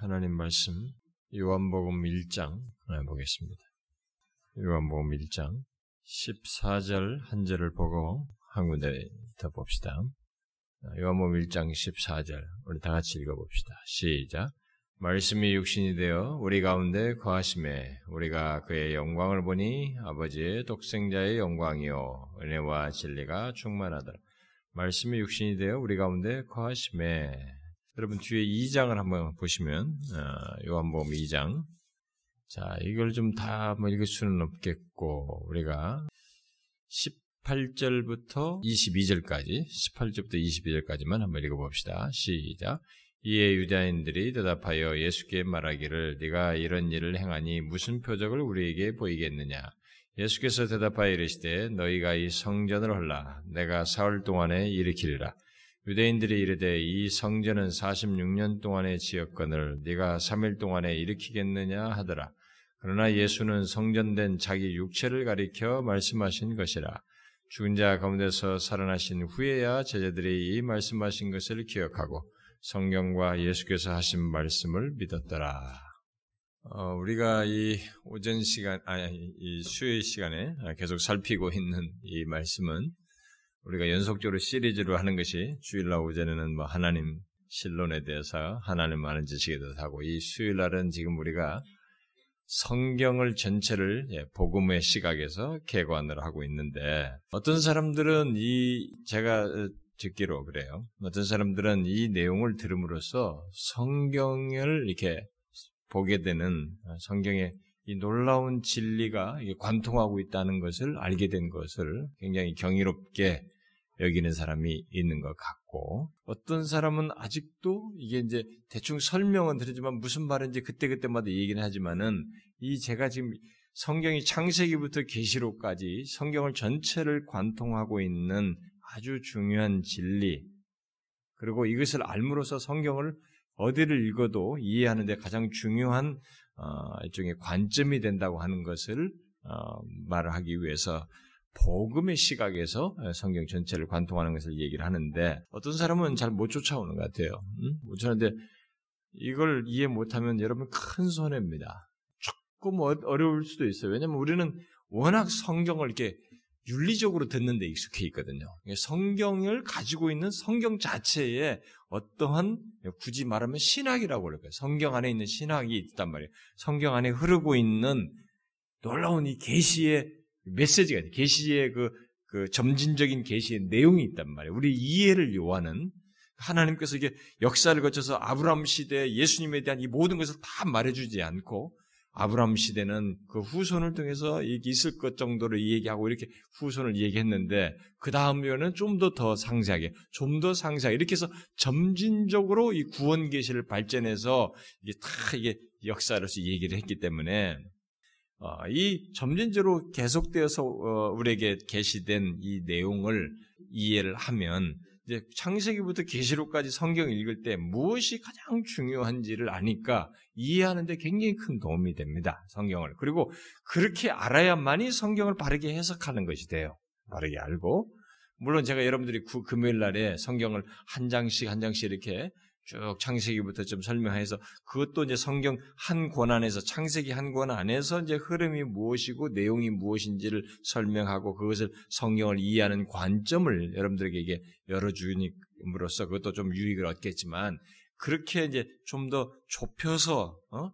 하나님 말씀 요한복음 1장 보겠습니다. 요한복음 1장 14절 한 절을 보고 한 군데 더 봅시다. 요한복음 1장 14절 우리 다 같이 읽어봅시다. 시작. 말씀이 육신이 되어 우리 가운데 거하심에 우리가 그의 영광을 보니 아버지의 독생자의 영광이요 은혜와 진리가 충만하더라. 말씀이 육신이 되어 우리 가운데 거하심에 여러분 뒤에 2장을 한번 보시면 어, 요한복음 2장 자 이걸 좀 다 뭐 읽을 수는 없겠고 우리가 18절부터 22절까지 18절부터 22절까지만 한번 읽어봅시다. 시작. 이에 유다인들이 대답하여 예수께 말하기를 네가 이런 일을 행하니 무슨 표적을 우리에게 보이겠느냐 예수께서 대답하여 이르시되 너희가 이 성전을 헐라 내가 사흘 동안에 일으키리라 유대인들이 이르되 이 성전은 46년 동안의 지역건을 네가 3일 동안에 일으키겠느냐 하더라 그러나 예수는 성전된 자기 육체를 가리켜 말씀하신 것이라 죽은 자 가운데서 살아나신 후에야 제자들이 이 말씀하신 것을 기억하고 성경과 예수께서 하신 말씀을 믿었더라. 어, 우리가 이 오전 시간, 아니, 이 수요일 시간에 계속 살피고 있는 이 말씀은 우리가 연속적으로 시리즈로 하는 것이 주일날 오전에는 뭐 하나님 신론에 대해서 하나님 많은 지식에 대해서 하고 이 수요일날은 지금 우리가 성경을 전체를 예, 복음의 시각에서 개관을 하고 있는데 어떤 사람들은 이 제가 듣기로 그래요. 어떤 사람들은 이 내용을 들음으로써 성경을 이렇게 보게 되는 성경의 이 놀라운 진리가 관통하고 있다는 것을 알게 된 것을 굉장히 경이롭게 여기는 사람이 있는 것 같고 어떤 사람은 아직도 이게 이제 대충 설명은 드리지만 무슨 말인지 그때그때마다 얘기는 하지만은 이 제가 지금 성경이 창세기부터 계시록까지 성경을 전체를 관통하고 있는 아주 중요한 진리, 그리고 이것을 알므로써 성경을 어디를 읽어도 이해하는 데 가장 중요한 어, 일종의 관점이 된다고 하는 것을 어, 말을 하기 위해서 복음의 시각에서 성경 전체를 관통하는 것을 얘기를 하는데 어떤 사람은 잘 못 쫓아오는 것 같아요. 응? 못 쫓아오는데 이걸 이해 못하면 여러분 큰 손해입니다. 조금 어, 어려울 수도 있어요. 왜냐하면 우리는 워낙 성경을 이렇게 윤리적으로 듣는 데 익숙해 있거든요. 성경을 가지고 있는 성경 자체에 어떠한 굳이 말하면 신학이라고 그럴까요? 성경 안에 있는 신학이 있단 말이에요. 성경 안에 흐르고 있는 놀라운 이 계시의 메시지가. 계시의 그, 그 점진적인 계시의 내용이 있단 말이에요. 우리 이해를 요하는 하나님께서 이게 역사를 거쳐서 아브라함 시대 예수님에 대한 이 모든 것을 다 말해주지 않고 아브라함 시대는 그 후손을 통해서 있을 것 정도로 얘기하고 이렇게 후손을 얘기했는데 그 다음에는 좀 더 더 상세하게, 좀 더 상세하게 이렇게 해서 점진적으로 이 구원 계시를 발전해서 이게 다 이게 역사로서 얘기를 했기 때문에 어, 이 점진적으로 계속되어서 어, 우리에게 계시된 이 내용을 이해를 하면 이제 창세기부터 계시록까지 성경 읽을 때 무엇이 가장 중요한지를 아니까 이해하는데 굉장히 큰 도움이 됩니다. 성경을. 그리고 그렇게 알아야만이 성경을 바르게 해석하는 것이 돼요. 바르게 알고. 물론 제가 여러분들이 구, 금요일 날에 성경을 한 장씩 한 장씩 이렇게 쭉 창세기부터 좀 설명해서 그것도 이제 성경 한 권 안에서 창세기 한 권 안에서 이제 흐름이 무엇이고 내용이 무엇인지를 설명하고 그것을 성경을 이해하는 관점을 여러분들에게 이게 열어주님으로써 그것도 좀 유익을 얻겠지만 그렇게 이제 좀 더 좁혀서 어?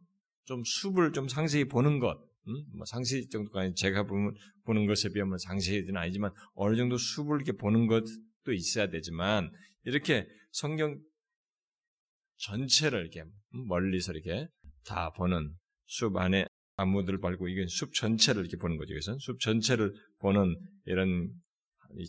좀 숲을 좀 상세히 보는 것, 음? 뭐 상세히 정도까지 제가 보는, 보는 것에 비하면 상세히는 아니지만 어느 정도 숲을 이렇게 보는 것도 있어야 되지만 이렇게 성경 전체를 이렇게 멀리서 이렇게 다 보는 숲 안에 나무들을 밟고 이게 숲 전체를 이렇게 보는 거죠. 그래서 숲 전체를 보는 이런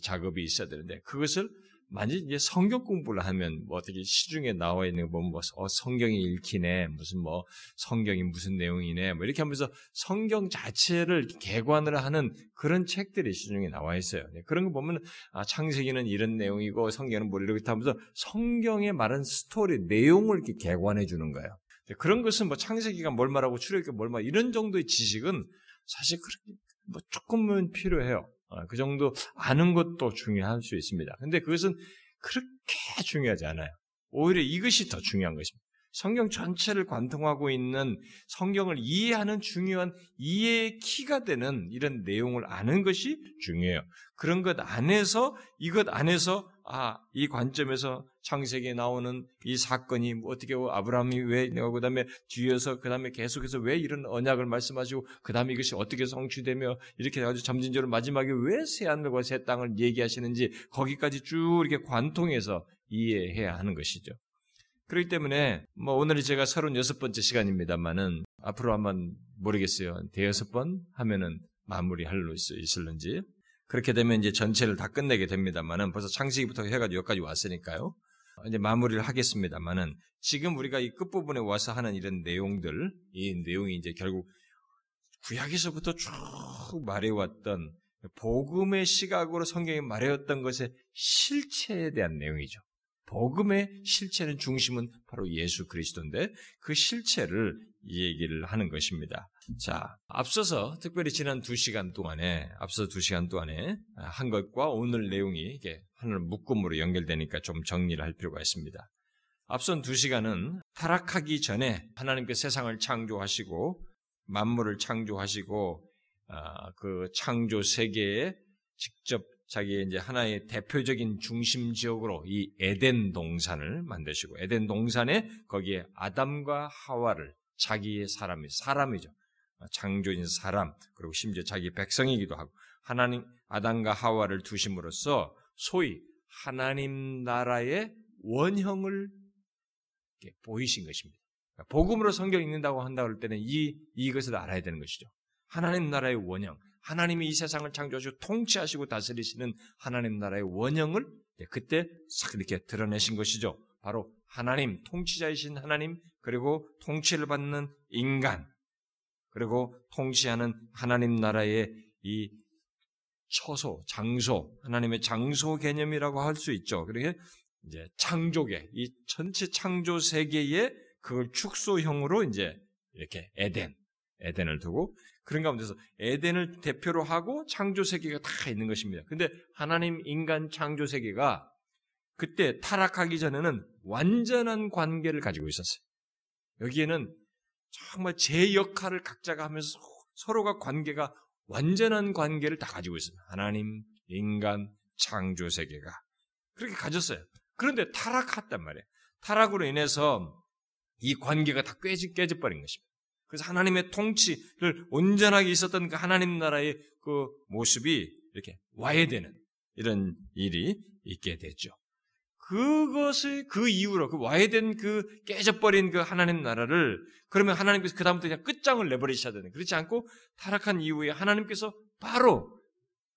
작업이 있어야 되는데 그것을 만약 이제 성경 공부를 하면 뭐 어떻게 시중에 나와 있는 뭐, 뭐 어, 성경이 읽히네 무슨 뭐 성경이 무슨 내용이네 뭐 이렇게 하면서 성경 자체를 개관을 하는 그런 책들이 시중에 나와 있어요. 네, 그런 거 보면 아, 창세기는 이런 내용이고 성경은 뭐 이렇게 하면서 성경에 말한 스토리 내용을 이렇게 개관해 주는 거예요. 네, 그런 것은 뭐 창세기가 뭘 말하고 출애굽기가 뭘 말, 이런 정도의 지식은 사실 그렇게 뭐 조금은 필요해요. 어, 그 정도 아는 것도 중요할 수 있습니다. 근데 그것은 그렇게 중요하지 않아요. 오히려 이것이 더 중요한 것입니다. 성경 전체를 관통하고 있는 성경을 이해하는 중요한 이해의 키가 되는 이런 내용을 아는 것이 중요해요. 그런 것 안에서 이것 안에서 아, 이 관점에서 창세기에 나오는 이 사건이 뭐 어떻게 아브라함이 왜 그다음에 뒤에서 그다음에 계속해서 왜 이런 언약을 말씀하시고 그다음에 이것이 어떻게 성취되며 이렇게 아주 점진적으로 마지막에 왜 새 하늘과 새 땅을 얘기하시는지 거기까지 쭉 이렇게 관통해서 이해해야 하는 것이죠. 그렇기 때문에 뭐 오늘이 제가 36번째 시간입니다만은 앞으로 한번 모르겠어요. 대여섯 번 하면은 마무리할 수 있을는지 그렇게 되면 이제 전체를 다 끝내게 됩니다만은 벌써 창세기부터 해가지고 여기까지 왔으니까요. 이제 마무리를 하겠습니다만은 지금 우리가 이 끝부분에 와서 하는 이런 내용들, 이 내용이 이제 결국 구약에서부터 쭉 말해왔던 복음의 시각으로 성경이 말해왔던 것의 실체에 대한 내용이죠. 복음의 실체는 중심은 바로 예수 그리스도인데 그 실체를 얘기를 하는 것입니다. 자, 앞서서 특별히 지난 두 시간 동안에 앞서 두 시간 동안에 한 것과 오늘 내용이 이게 하늘 묶음으로 연결되니까 좀 정리를 할 필요가 있습니다. 앞선 두 시간은 타락하기 전에 하나님께 세상을 창조하시고 만물을 창조하시고 아, 그 창조 세계에 직접 자기의 이제 하나의 대표적인 중심 지역으로 이 에덴 동산을 만드시고 에덴 동산에 거기에 아담과 하와를 자기의 사람이 사람이죠. 창조인 사람 그리고 심지어 자기 백성이기도 하고 하나님 아담과 하와를 두심으로써 소위 하나님 나라의 원형을 보이신 것입니다. 복음으로 성경 읽는다고 한다고 할 때는 이 이것을 알아야 되는 것이죠. 하나님 나라의 원형, 하나님이 이 세상을 창조하시고 통치하시고 다스리시는 하나님 나라의 원형을 그때 싹 이렇게 드러내신 것이죠. 바로 하나님, 통치자이신 하나님, 그리고 통치를 받는 인간, 그리고 통치하는 하나님 나라의 이 처소, 장소, 하나님의 장소 개념이라고 할 수 있죠. 그러게 이제 창조계, 이 전체 창조 세계의 그걸 축소형으로 이제 이렇게 에덴, 에덴을 두고 그런 가운데서 에덴을 대표로 하고 창조 세계가 다 있는 것입니다. 근데 하나님 인간 창조 세계가 그때 타락하기 전에는 완전한 관계를 가지고 있었어요. 여기에는 정말 제 역할을 각자가 하면서 서로가 관계가 완전한 관계를 다 가지고 있습니다. 하나님, 인간, 창조 세계가 그렇게 가졌어요. 그런데 타락했단 말이에요. 타락으로 인해서 이 관계가 다 깨져, 깨져버린 것입니다. 그래서 하나님의 통치를 온전하게 있었던 그 하나님 나라의 그 모습이 이렇게 와야 되는 이런 일이 있게 됐죠. 그것을 그 이후로 그 와야 된그 깨져버린 그 하나님 나라를 그러면 하나님께서 그 다음부터 그냥 끝장을 내버리셔야 되는 그렇지 않고 타락한 이후에 하나님께서 바로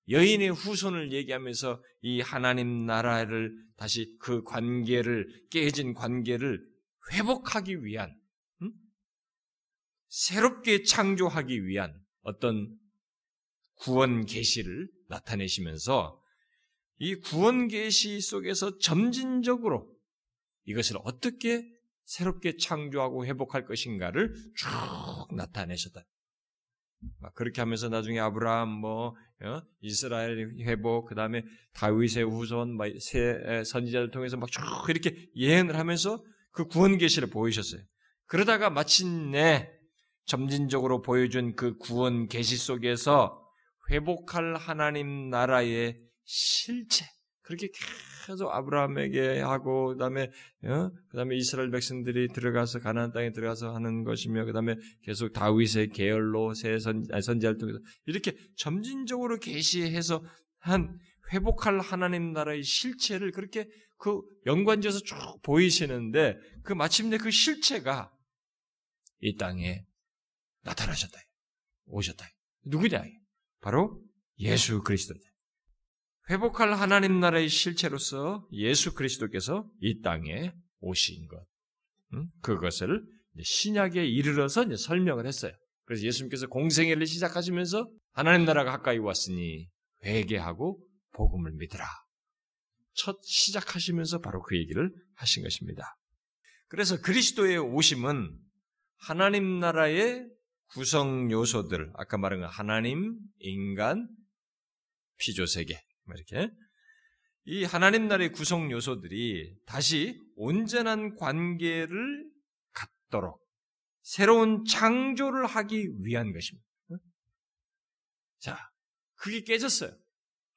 여인의 후손을 얘기하면서 이 하나님 나라를 다시 그 관계를 깨진 관계를 회복하기 위한 새롭게 창조하기 위한 어떤 구원 계시를 나타내시면서 이 구원 계시 속에서 점진적으로 이것을 어떻게 새롭게 창조하고 회복할 것인가를 쭉 나타내셨다. 그렇게 하면서 나중에 아브라함, 뭐 어? 이스라엘 회복, 그 다음에 다윗의 후손, 새 선지자를 통해서 막 쭉 이렇게 예언을 하면서 그 구원 계시를 보이셨어요. 그러다가 마침내 점진적으로 보여준 그 구원 계시 속에서 회복할 하나님 나라의 실체 그렇게 계속 아브라함에게 하고 그다음에 어? 그다음에 이스라엘 백성들이 들어가서 가나안 땅에 들어가서 하는 것이며 그다음에 계속 다윗의 계열로 새 선, 선지자를 통해서 이렇게 점진적으로 계시해서 한 회복할 하나님 나라의 실체를 그렇게 그 연관지어서 쭉 보이시는데 그 마침내 그 실체가 이 땅에 나타나셨다. 오셨다. 누구냐? 바로 예수 그리스도다. 회복할 하나님 나라의 실체로서 예수 그리스도께서 이 땅에 오신 것. 그것을 신약에 이르러서 설명을 했어요. 그래서 예수님께서 공생애를 시작하시면서 하나님 나라가 가까이 왔으니 회개하고 복음을 믿으라. 첫 시작하시면서 바로 그 얘기를 하신 것입니다. 그래서 그리스도의 오심은 하나님 나라의 구성 요소들, 아까 말한 하나님, 인간, 피조세계, 뭐 이렇게. 이 하나님 나라의 구성 요소들이 다시 온전한 관계를 갖도록 새로운 창조를 하기 위한 것입니다. 자, 그게 깨졌어요.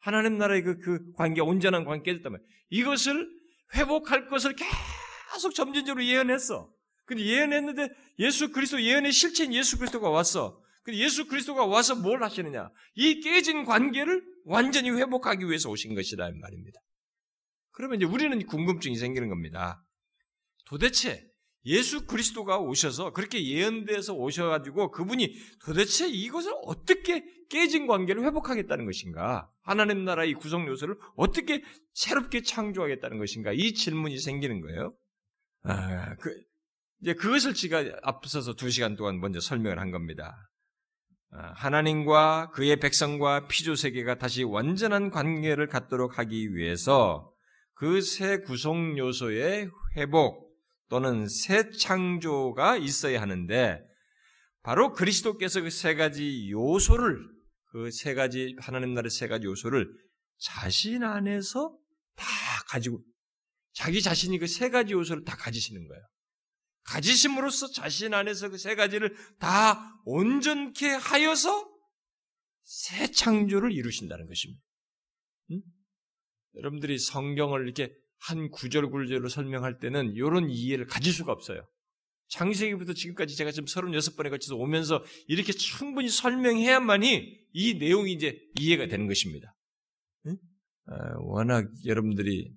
하나님 나라의 그, 그 관계, 온전한 관계 깨졌다면 이것을 회복할 것을 계속 점진적으로 예언했어. 근데 예언했는데 예수 그리스도 예언의 실체인 예수 그리스도가 왔어. 근데 예수 그리스도가 와서 뭘 하시느냐? 이 깨진 관계를 완전히 회복하기 위해서 오신 것이다 이 말입니다. 그러면 이제 우리는 궁금증이 생기는 겁니다. 도대체 예수 그리스도가 오셔서 그렇게 예언돼서 오셔가지고 그분이 도대체 이것을 어떻게 깨진 관계를 회복하겠다는 것인가? 하나님 나라의 구성 요소를 어떻게 새롭게 창조하겠다는 것인가? 이 질문이 생기는 거예요. 아, 그, 이제 그것을 제가 앞서서 두 시간 동안 먼저 설명을 한 겁니다. 아, 하나님과 그의 백성과 피조 세계가 다시 완전한 관계를 갖도록 하기 위해서 그 새 구성 요소의 회복, 또는 새 창조가 있어야 하는데 바로 그리스도께서 그 세 가지 요소를 그 세 가지 하나님 나라의 세 가지 요소를 자신 안에서 다 가지고 자기 자신이 그 세 가지 요소를 다 가지시는 거예요. 가지심으로써 자신 안에서 그 세 가지를 다 온전케 하여서 새 창조를 이루신다는 것입니다. 응? 여러분들이 성경을 이렇게 한 구절 구절로 설명할 때는 이런 이해를 가질 수가 없어요. 창세기부터 지금까지 제가 지금 36번에 걸쳐서 오면서 이렇게 충분히 설명해야만이 이 내용이 이제 이해가 되는 것입니다. 응? 아, 워낙 여러분들이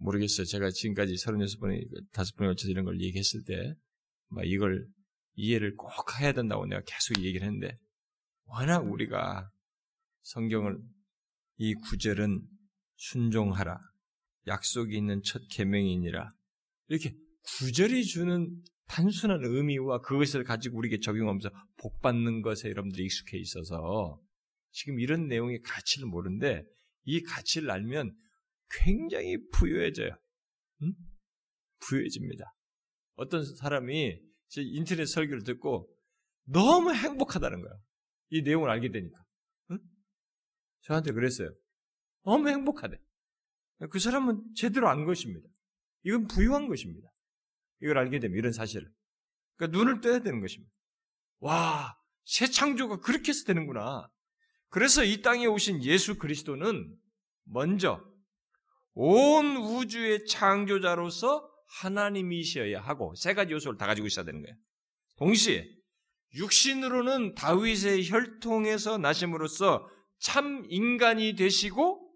모르겠어요. 제가 지금까지 36번에, 5번에 걸쳐서 이런 걸 얘기했을 때, 막 이걸 이해를 꼭 해야 된다고 내가 계속 얘기를 했는데, 워낙 우리가 성경을, 이 구절은 순종하라. 약속이 있는 첫 계명이니라. 이렇게 구절이 주는 단순한 의미와 그것을 가지고 우리에게 적용하면서 복 받는 것에 여러분들이 익숙해 있어서 지금 이런 내용의 가치를 모르는데 이 가치를 알면 굉장히 부유해져요. 응? 부유해집니다. 어떤 사람이 인터넷 설교를 듣고 너무 행복하다는 거예요. 이 내용을 알게 되니까. 응? 저한테 그랬어요. 너무 행복하대. 그 사람은 제대로 안 것입니다. 이건 부유한 것입니다. 이걸 알게 되면 이런 사실을. 그러니까 눈을 떠야 되는 것입니다. 와, 새 창조가 그렇게 해서 되는구나. 그래서 이 땅에 오신 예수 그리스도는 먼저 온 우주의 창조자로서 하나님이셔야 하고 세 가지 요소를 다 가지고 있어야 되는 거예요. 동시에 육신으로는 다윗의 혈통에서 나심으로써 참 인간이 되시고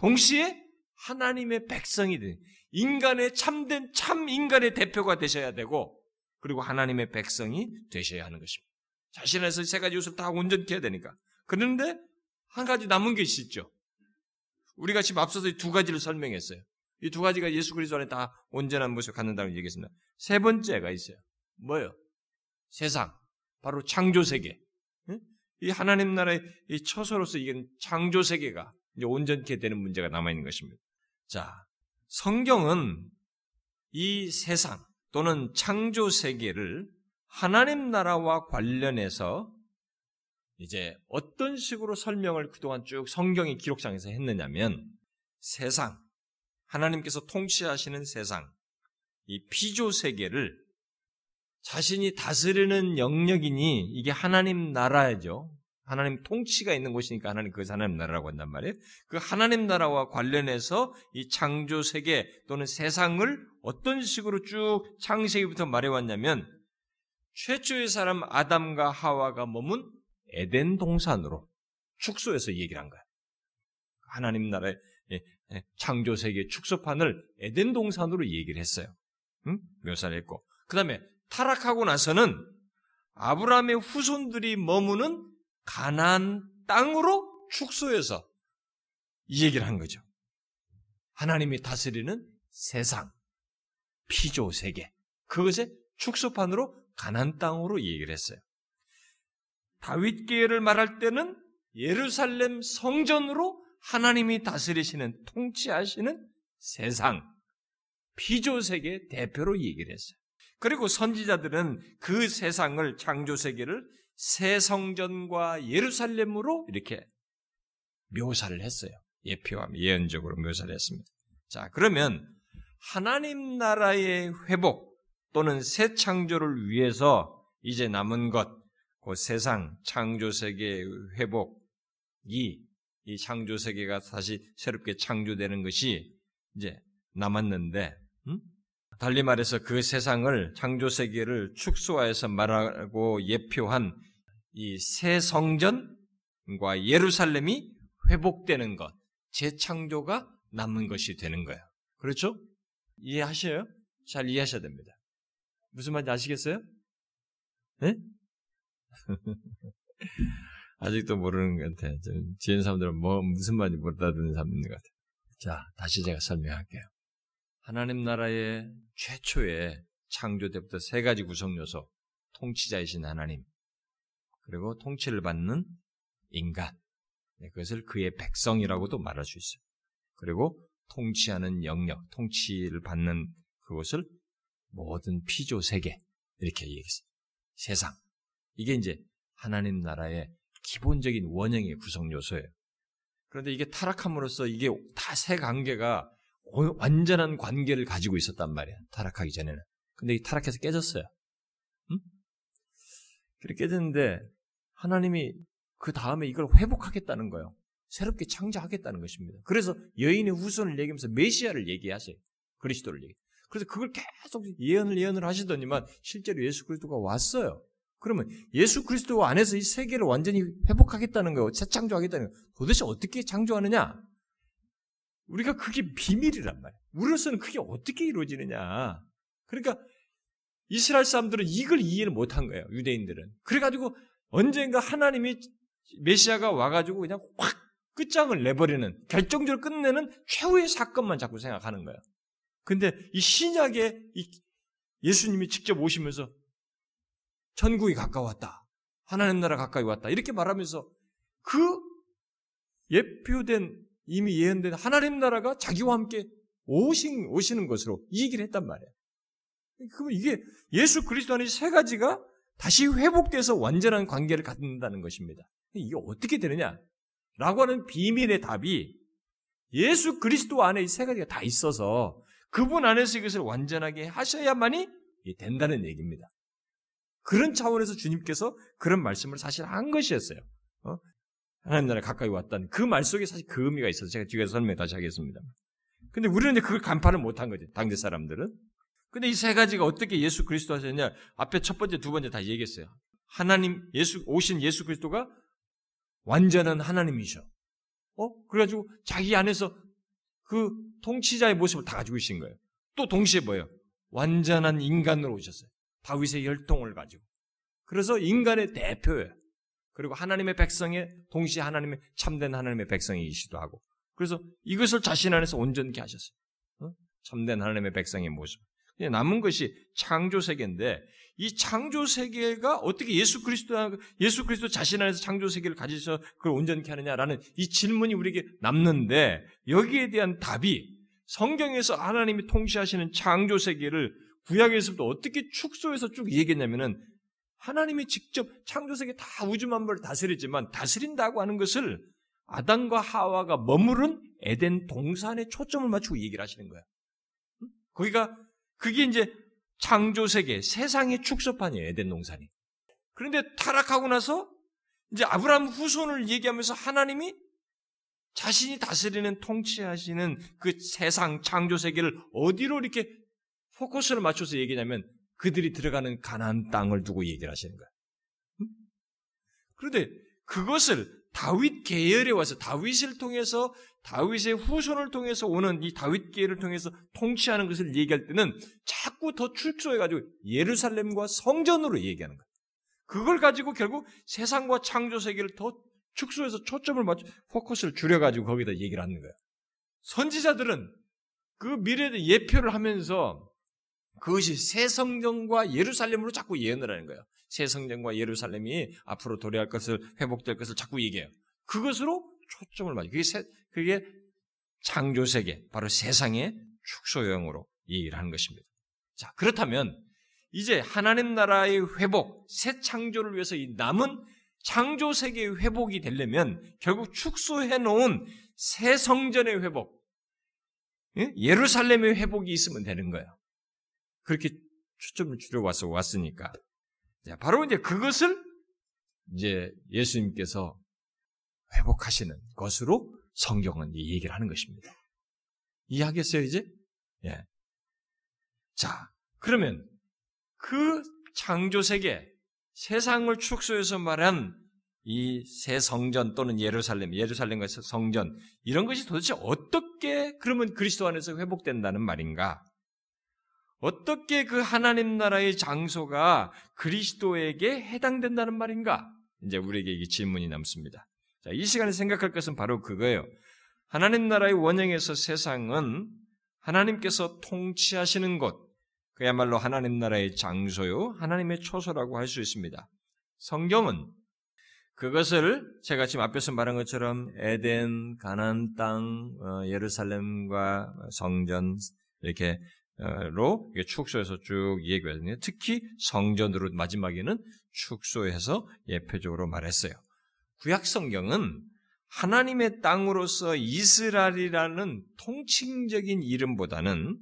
동시에 하나님의 백성이 되 인간의 참된 참 인간의 대표가 되셔야 되고 그리고 하나님의 백성이 되셔야 하는 것입니다. 자신에서 세 가지 요소를 다 온전히 해야 되니까. 그런데 한 가지 남은 것이 있죠. 우리가 지금 앞서서 두 가지를 설명했어요. 이 두 가지가 예수 그리스도 안에 다 온전한 모습을 갖는다고 얘기했습니다. 세 번째가 있어요. 뭐요? 세상. 바로 창조 세계. 이 하나님 나라의 이 처소로서 이게 창조 세계가 온전케 되는 문제가 남아 있는 것입니다. 자, 성경은 이 세상 또는 창조 세계를 하나님 나라와 관련해서 이제 어떤 식으로 설명을 그동안 쭉 성경의 기록상에서 했느냐면 세상, 하나님께서 통치하시는 세상, 이 피조 세계를 자신이 다스리는 영역이니 이게 하나님 나라죠. 하나님 통치가 있는 곳이니까 하나님 그것이 하나님 나라라고 한단 말이에요. 그 하나님 나라와 관련해서 이 창조 세계 또는 세상을 어떤 식으로 쭉 창세기부터 말해왔냐면 최초의 사람 아담과 하와가 머문 에덴 동산으로 축소해서 얘기를 한 거야. 하나님 나라의 예, 예, 창조 세계 축소판을 에덴 동산으로 얘기를 했어요. 응? 묘사를 했고 그 다음에 타락하고 나서는 아브라함의 후손들이 머무는 가난 땅으로 축소해서 이 얘기를 한 거죠. 하나님이 다스리는 세상, 피조 세계, 그것의 축소판으로 가난 땅으로 얘기를 했어요. 다윗 계를 말할 때는 예루살렘 성전으로 하나님이 다스리시는 통치하시는 세상, 피조 세계 대표로 얘기를 했어요. 그리고 선지자들은 그 세상을 창조 세계를 새 성전과 예루살렘으로 이렇게 묘사를 했어요. 예표하며 예언적으로 묘사를 했습니다. 자, 그러면 하나님 나라의 회복 또는 새 창조를 위해서 이제 남은 것, 그 세상 창조 세계의 회복이 이 창조 세계가 다시 새롭게 창조되는 것이 이제 남았는데, 음? 달리 말해서 그 세상을 창조 세계를 축소하여서 말하고 예표한 이 새 성전과 예루살렘이 회복되는 것, 재창조가 남은 것이 되는 거예요. 그렇죠? 이해하셔요? 잘 이해하셔야 됩니다. 무슨 말인지 아시겠어요? 네? 아직도 모르는 것 같아요. 지은 사람들은 뭐, 무슨 말인지 못 알아듣는 사람 있는 것 같아요. 자, 다시 제가 설명할게요. 하나님 나라의 최초의 창조 때부터 세 가지 구성 요소, 통치자이신 하나님, 그리고 통치를 받는 인간, 네, 그것을 그의 백성이라고도 말할 수 있어요. 그리고 통치하는 영역, 통치를 받는 그것을 모든 피조 세계 이렇게 얘기했어요. 세상 이게 이제 하나님 나라의 기본적인 원형의 구성 요소예요. 그런데 이게 타락함으로써 이게 다세 관계가 완전한 관계를 가지고 있었단 말이야. 타락하기 전에는. 근데 이 타락해서 깨졌어요. 응? 그렇게 깨졌는데 하나님이 그 다음에 이걸 회복하겠다는 거예요. 새롭게 창조하겠다는 것입니다. 그래서 여인의 후손을 얘기하면서 메시아를 얘기하세요. 그리스도를 얘기. 그래서 그걸 계속 예언을 예언을 하시더니만 실제로 예수 그리스도가 왔어요. 그러면 예수 그리스도 안에서 이 세계를 완전히 회복하겠다는 거예요. 재창조하겠다는 거예요. 도대체 어떻게 창조하느냐? 우리가 그게 비밀이란 말이에요. 우리로서는 그게 어떻게 이루어지느냐. 그러니까 이스라엘 사람들은 이걸 이해를 못한 거예요. 유대인들은. 그래가지고 언젠가 하나님이 메시아가 와가지고 그냥 확 끝장을 내버리는 결정적으로 끝내는 최후의 사건만 자꾸 생각하는 거예요. 근데 이 신약에 이 예수님이 직접 오시면서 천국이 가까웠다. 하나님 나라 가까이 왔다. 이렇게 말하면서 그 예표된 이미 예언된 하나님 나라가 자기와 함께 오신, 오시는 것으로 이 얘기를 했단 말이에요. 그러면 이게 예수 그리스도 안에 세 가지가 다시 회복돼서 완전한 관계를 갖는다는 것입니다. 이게 어떻게 되느냐? 라고 하는 비밀의 답이 예수 그리스도 안에 이 세 가지가 다 있어서 그분 안에서 이것을 완전하게 하셔야만이 된다는 얘기입니다. 그런 차원에서 주님께서 그런 말씀을 사실 한 것이었어요. 어? 하나님 나라 가까이 왔다는 그 말 속에 사실 그 의미가 있어서 제가 뒤에서 설명 다시 하겠습니다. 근데 우리는 그걸 간파를 못한 거죠. 당대 사람들은. 근데 이 세 가지가 어떻게 예수 그리스도 하셨냐? 앞에 첫 번째, 두 번째 다 얘기했어요. 하나님, 예수, 오신 예수 그리스도가 완전한 하나님이셔. 어? 그래가지고 자기 안에서 그 통치자의 모습을 다 가지고 계신 거예요. 또 동시에 뭐예요? 완전한 인간으로 오셨어요. 다윗의 열동을 가지고. 그래서 인간의 대표예요. 그리고 하나님의 백성의 동시에 하나님의 참된 하나님의 백성이시기도 하고. 그래서 이것을 자신 안에서 온전케 하셨어요. 어? 참된 하나님의 백성의 모습. 남은 것이 창조 세계인데 이 창조 세계가 어떻게 예수 그리스도 예수 그리스도 자신 안에서 창조 세계를 가지셔 그걸 온전케 하느냐라는 이 질문이 우리에게 남는데 여기에 대한 답이 성경에서 하나님이 통치하시는 창조 세계를 구약에서부터 어떻게 축소해서 쭉 얘기했냐면은 하나님이 직접 창조 세계 다 우주 만물을 다스리지만 다스린다고 하는 것을 아담과 하와가 머무른 에덴 동산에 초점을 맞추고 얘기를 하시는 거야. 거기가 그게 이제 창조 세계, 세상의 축소판이에요, 에덴 동산이. 그런데 타락하고 나서 이제 아브라함 후손을 얘기하면서 하나님이 자신이 다스리는 통치하시는 그 세상 창조 세계를 어디로 이렇게 포커스를 맞춰서 얘기냐면 그들이 들어가는 가나안 땅을 두고 얘기를 하시는 거야. 그런데 그것을 다윗 계열에 와서 다윗을 통해서 다윗의 후손을 통해서 오는 이 다윗 계열을 통해서 통치하는 것을 얘기할 때는 자꾸 더 축소해 가지고 예루살렘과 성전으로 얘기하는 거야. 그걸 가지고 결국 세상과 창조 세계를 더 축소해서 초점을 맞춰 포커스를 줄여 가지고 거기다 얘기를 하는 거야. 선지자들은 그 미래의 예표를 하면서 그것이 새 성전과 예루살렘으로 자꾸 예언을 하는 거예요. 새 성전과 예루살렘이 앞으로 도래할 것을 회복될 것을 자꾸 얘기해요. 그것으로 초점을 맞춰. 그게 새, 그게 창조 세계, 바로 세상의 축소형으로 얘기를 하는 것입니다. 자, 그렇다면 이제 하나님 나라의 회복, 새 창조를 위해서 이 남은 창조 세계의 회복이 되려면 결국 축소해 놓은 새 성전의 회복, 예루살렘의 회복이 있으면 되는 거예요. 그렇게 초점을 줄여 왔어 왔으니까. 자, 바로 이제 그것을 이제 예수님께서 회복하시는 것으로 성경은 이 얘기를 하는 것입니다. 이해하겠어요, 이제? 예. 자, 그러면 그 창조 세계, 세상을 축소해서 말한 이 새 성전 또는 예루살렘, 예루살렘과 성전, 이런 것이 도대체 어떻게 그러면 그리스도 안에서 회복된다는 말인가? 어떻게 그 하나님 나라의 장소가 그리스도에게 해당된다는 말인가? 이제 우리에게 이 질문이 남습니다. 자, 이 시간에 생각할 것은 바로 그거예요. 하나님 나라의 원형에서 세상은 하나님께서 통치하시는 곳, 그야말로 하나님 나라의 장소요, 하나님의 초소라고 할 수 있습니다. 성경은 그것을 제가 지금 앞에서 말한 것처럼 에덴, 가나안 땅, 어, 예루살렘과 성전 이렇게 로 축소해서 쭉 얘기하거든요. 특히 성전으로 마지막에는 축소해서 예표적으로 말했어요. 구약 성경은 하나님의 땅으로서 이스라엘이라는 통칭적인 이름보다는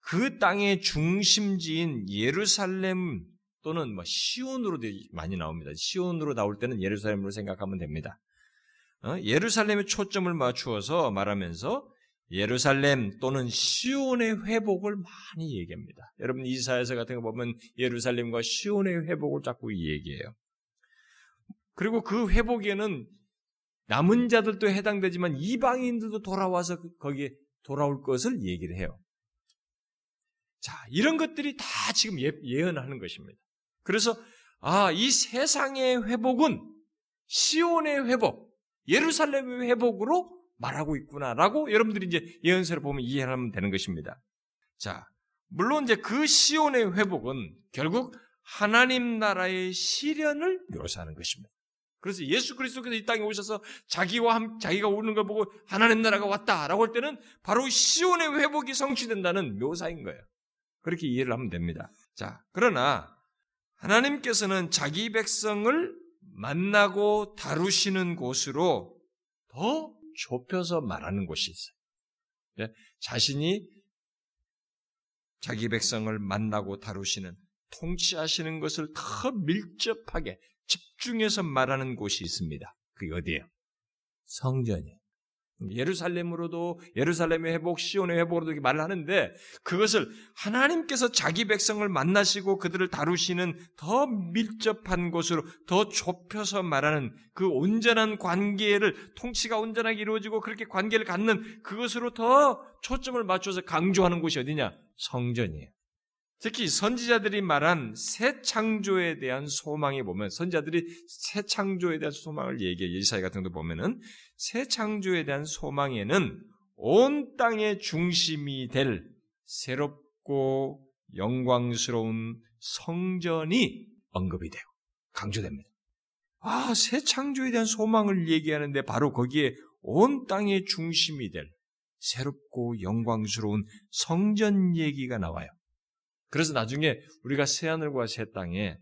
그 땅의 중심지인 예루살렘 또는 뭐 시온으로 많이 나옵니다. 시온으로 나올 때는 예루살렘으로 생각하면 됩니다. 어? 예루살렘에 초점을 맞추어서 말하면서 예루살렘 또는 시온의 회복을 많이 얘기합니다. 여러분 이사야서 같은 거 보면 예루살렘과 시온의 회복을 자꾸 얘기해요. 그리고 그 회복에는 남은 자들도 해당되지만 이방인들도 돌아와서 그, 거기에 돌아올 것을 얘기를 해요. 자, 이런 것들이 다 지금 예, 예언하는 것입니다. 그래서 아, 이 세상의 회복은 시온의 회복, 예루살렘의 회복으로 말하고 있구나라고 여러분들이 이제 예언서를 보면 이해하면 되는 것입니다. 자, 물론 이제 그 시온의 회복은 결국 하나님 나라의 시련을 묘사하는 것입니다. 그래서 예수 그리스도께서 이 땅에 오셔서 자기와 함, 자기가 오는 걸 보고 하나님 나라가 왔다라고 할 때는 바로 시온의 회복이 성취된다는 묘사인 거예요. 그렇게 이해를 하면 됩니다. 자, 그러나 하나님께서는 자기 백성을 만나고 다루시는 곳으로 더 좁혀서 말하는 곳이 있어요. 예? 자신이 자기 백성을 만나고 다루시는 통치하시는 것을 더 밀접하게 집중해서 말하는 곳이 있습니다. 그게 어디예요? 성전이에요. 예루살렘으로도 예루살렘의 회복, 시온의 회복으로도 말을 하는데 그것을 하나님께서 자기 백성을 만나시고 그들을 다루시는 더 밀접한 곳으로 더 좁혀서 말하는 그 온전한 관계를 통치가 온전하게 이루어지고 그렇게 관계를 갖는 그것으로 더 초점을 맞춰서 강조하는 곳이 어디냐? 성전이에요. 특히 선지자들이 말한 새 창조에 대한 소망에 보면 선지자들이 새 창조에 대한 소망을 얘기해 이사야 같은 거 보면은 새 창조에 대한 소망에는 온 땅의 중심이 될 새롭고 영광스러운 성전이 언급이 되고 강조됩니다. 아, 새 창조에 대한 소망을 얘기하는데 바로 거기에 온 땅의 중심이 될 새롭고 영광스러운 성전 얘기가 나와요. 그래서 나중에 우리가 새 하늘과 새 땅에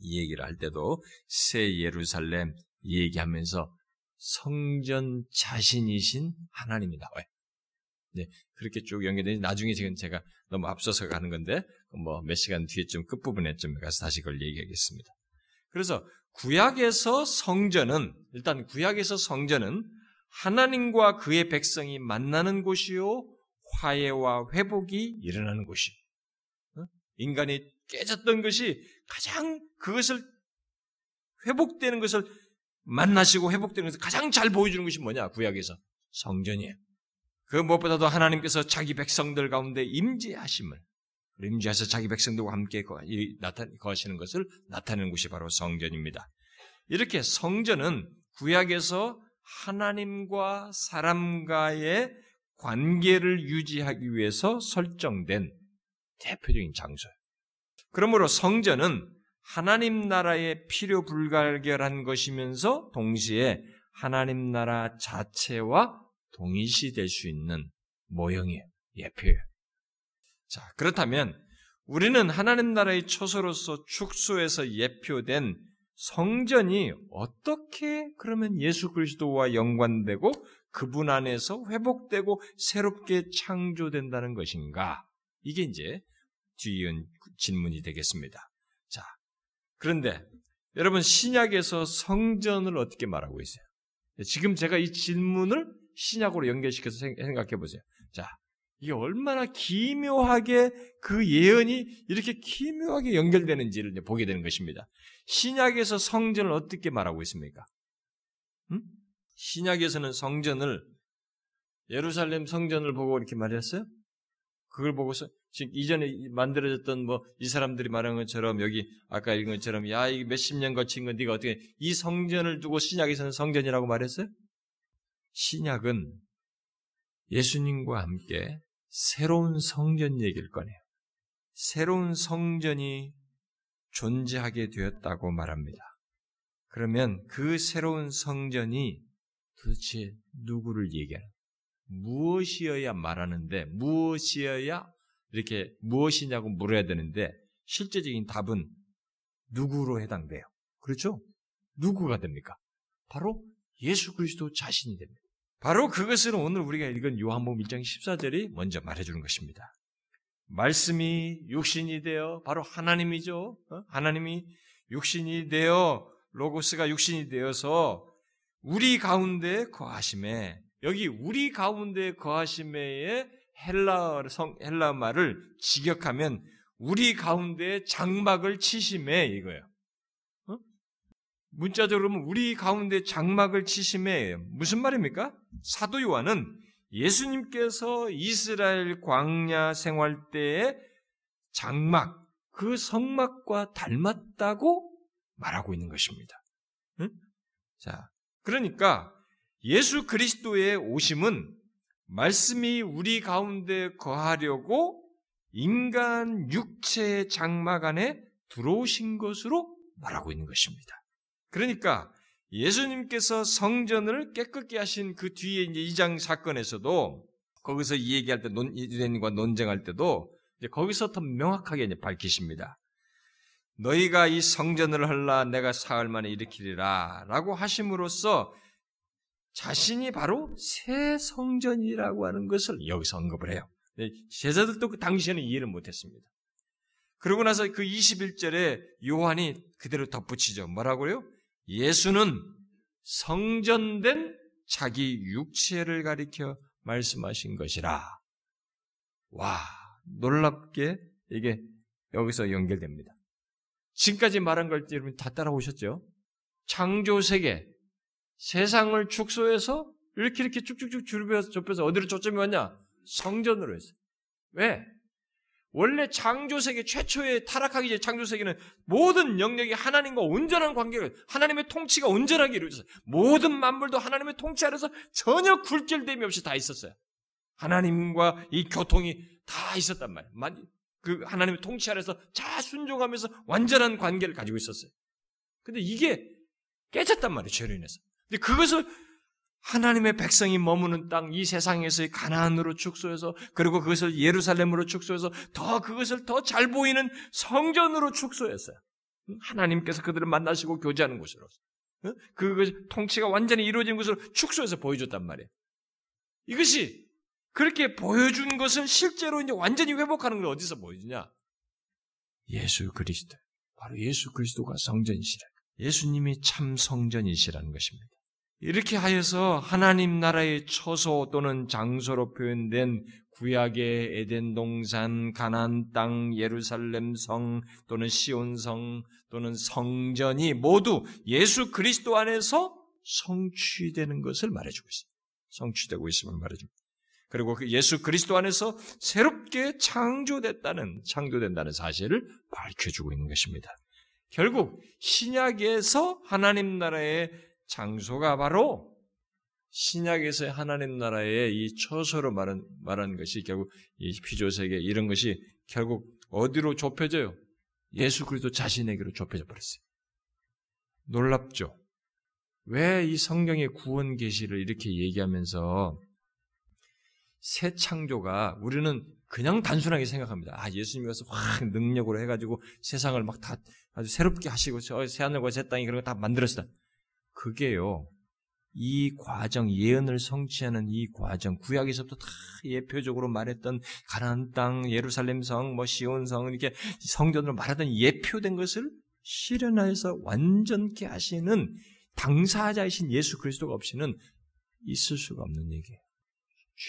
이 얘기를 할 때도 새 예루살렘 얘기하면서 성전 자신이신 하나님이 나와요. 네, 그렇게 쭉 연결되니 나중에 지금 제가 너무 앞서서 가는 건데 뭐 몇 시간 뒤에쯤 끝부분에 좀 가서 다시 그걸 얘기하겠습니다. 그래서 구약에서 성전은 일단 구약에서 성전은 하나님과 그의 백성이 만나는 곳이요 화해와 회복이 일어나는 곳이에요. 인간이 깨졌던 것이 가장 그것을 회복되는 것을 만나시고 회복되는 것을 가장 잘 보여주는 것이 뭐냐? 구약에서 성전이에요. 그 무엇보다도 하나님께서 자기 백성들 가운데 임재하심을 임재해서 자기 백성들과 함께 거하시는 것을 나타내는 곳이 바로 성전입니다. 이렇게 성전은 구약에서 하나님과 사람과의 관계를 유지하기 위해서 설정된 대표적인 장소예요. 그러므로 성전은 하나님 나라의 필요 불가결한 것이면서 동시에 하나님 나라 자체와 동일시될 수 있는 모형이에요. 예표예요. 자, 그렇다면 우리는 하나님 나라의 초소로서 축소해서 예표된 성전이 어떻게 그러면 예수 그리스도와 연관되고 그분 안에서 회복되고 새롭게 창조된다는 것인가? 이게 이제 뒤이은 질문이 되겠습니다. 자, 그런데 여러분 신약에서 성전을 어떻게 말하고 있어요? 지금 제가 이 질문을 신약으로 연결시켜서 생각해 보세요. 자, 이게 얼마나 기묘하게 그 예언이 이렇게 기묘하게 연결되는지를 보게 되는 것입니다. 신약에서 성전을 어떻게 말하고 있습니까? 음? 신약에서는 성전을 예루살렘 성전을 보고 이렇게 말했어요? 그걸 보고서 지금 이전에 만들어졌던 뭐 이 사람들이 말한 것처럼 여기 아까 읽은 것처럼 야 이게 몇십 년 거친 건 네가 어떻게 이 성전을 두고 신약에서는 성전이라고 말했어요? 신약은 예수님과 함께 새로운 성전 얘기를 꺼내요. 새로운 성전이 존재하게 되었다고 말합니다. 그러면 그 새로운 성전이 도대체 누구를 얘기하는 무엇이어야 말하는데 무엇이어야 이렇게 무엇이냐고 물어야 되는데 실제적인 답은 누구로 해당돼요. 그렇죠? 누구가 됩니까? 바로 예수 그리스도 자신이 됩니다. 바로 그것을 오늘 우리가 읽은 요한복음 1장 14절이 먼저 말해주는 것입니다. 말씀이 육신이 되어 바로 하나님이죠. 어? 하나님이 육신이 되어 로고스가 육신이 되어서 우리 가운데 거하심에 여기 우리 가운데 거하심에 헬라 성 헬라 말을 직역하면 우리 가운데 장막을 치심에 이거예요. 어? 문자적으로 보면 우리 가운데 장막을 치심에 무슨 말입니까? 사도 요한은 예수님께서 이스라엘 광야 생활 때의 장막, 그 성막과 닮았다고 말하고 있는 것입니다. 응? 자, 그러니까 예수 그리스도의 오심은 말씀이 우리 가운데 거하려고 인간 육체의 장막 안에 들어오신 것으로 말하고 있는 것입니다. 그러니까 예수님께서 성전을 깨끗게 하신 그 뒤에 이제 이장 사건에서도 거기서 이 얘기할 때 논, 유대인과 논쟁할 때도 이제 거기서 더 명확하게 이제 밝히십니다. 너희가 이 성전을 헐라 내가 사흘 만에 일으키리라 라고 하심으로써 자신이 바로 새 성전이라고 하는 것을 여기서 언급을 해요. 제자들도 그 당시에는 이해를 못했습니다. 그러고 나서 그 21절에 요한이 그대로 덧붙이죠. 뭐라고요? 예수는 성전된 자기 육체를 가리켜 말씀하신 것이라. 와, 놀랍게 이게 여기서 연결됩니다. 지금까지 말한 걸 여러분 다 따라오셨죠? 창조 세계, 세상을 축소해서 이렇게 이렇게 쭉쭉쭉 줄여서 좁혀서 어디로 초점이 왔냐? 성전으로 했어요. 왜? 원래 창조세계 최초의 타락하기 전에 창조세계는 모든 영역이 하나님과 온전한 관계를 하나님의 통치가 온전하게 이루어졌어요. 모든 만물도 하나님의 통치 아래서 전혀 굴절됨이 없이 다 있었어요. 하나님과 이 교통이 다 있었단 말이에요. 그 하나님의 통치 아래서 자 순종하면서 완전한 관계를 가지고 있었어요. 근데 이게 깨졌단 말이에요. 죄로 인해서. 근데 그것을 하나님의 백성이 머무는 땅, 이 세상에서의 가나안으로 축소해서, 그리고 그것을 예루살렘으로 축소해서, 더 그것을 더 잘 보이는 성전으로 축소했어요. 하나님께서 그들을 만나시고 교제하는 곳으로. 그 통치가 완전히 이루어진 곳으로 축소해서 보여줬단 말이에요. 이것이 그렇게 보여준 것을 실제로 이제 완전히 회복하는 걸 어디서 보여주냐? 예수 그리스도. 바로 예수 그리스도가 성전이시라. 예수님이 참 성전이시라는 것입니다. 이렇게 하여서 하나님 나라의 처소 또는 장소로 표현된 구약의 에덴 동산, 가나안 땅, 예루살렘 성 또는 시온 성 또는 성전이 모두 예수 그리스도 안에서 성취되는 것을 말해주고 있습니다. 성취되고 있음을 말해주고. 그리고 그 예수 그리스도 안에서 새롭게 창조됐다는 창조된다는 사실을 밝혀주고 있는 것입니다. 결국 신약에서 하나님 나라의 장소가 바로 신약에서의 하나님 나라의 이 처소로 말한, 말한 것이 결국 이 피조세계 이런 것이 결국 어디로 좁혀져요? 예수 그리스도 자신에게로 좁혀져 버렸어요. 놀랍죠? 왜 이 성경의 구원 계시를 이렇게 얘기하면서 새 창조가 우리는 그냥 단순하게 생각합니다. 아, 예수님이 와서 확 능력으로 해가지고 세상을 막 다 아주 새롭게 하시고, 새 하늘과 새 땅이 그런 거 다 만들었다. 그게요, 이 과정, 예언을 성취하는 이 과정, 구약에서부터 다 예표적으로 말했던 가나안 땅, 예루살렘 성, 뭐 시온 성 이렇게 성전으로 말하던 예표된 것을 실현하여서 완전케 하시는 당사자이신 예수 그리스도가 없이는 있을 수가 없는 얘기예요.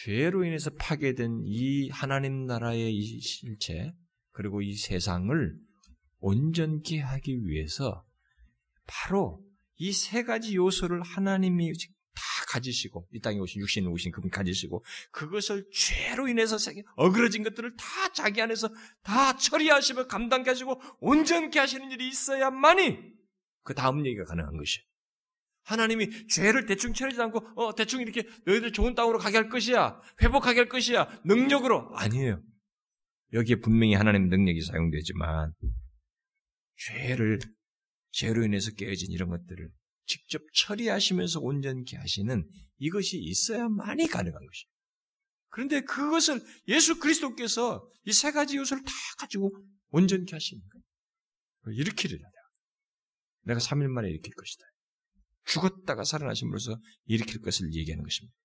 죄로 인해서 파괴된 이 하나님 나라의 이 실체, 그리고 이 세상을 온전케 하기 위해서 바로 이 세 가지 요소를 하나님이 다 가지시고 이 땅에 오신 육신에 오신 그분 가지시고 그것을 죄로 인해서 어그러진 것들을 다 자기 안에서 다 처리하시며 감당케 하시고 온전케 하시는 일이 있어야만이 그 다음 얘기가 가능한 것이에요. 하나님이 죄를 대충 처리하지 않고 어 대충 이렇게 너희들 좋은 땅으로 가게 할 것이야 회복하게 할 것이야 능력으로 아니에요. 여기에 분명히 하나님 능력이 사용되지만 죄를 죄로 인해서 깨어진 이런 것들을 직접 처리하시면서 온전케 하시는 이것이 있어야만이 가능한 것이에요. 그런데 그것을 예수 그리스도께서 이 세 가지 요소를 다 가지고 온전케 거예요. 일으키리라. 내가 3일 만에 일으킬 것이다. 죽었다가 살아나심으로써 일으킬 것을 얘기하는 것입니다.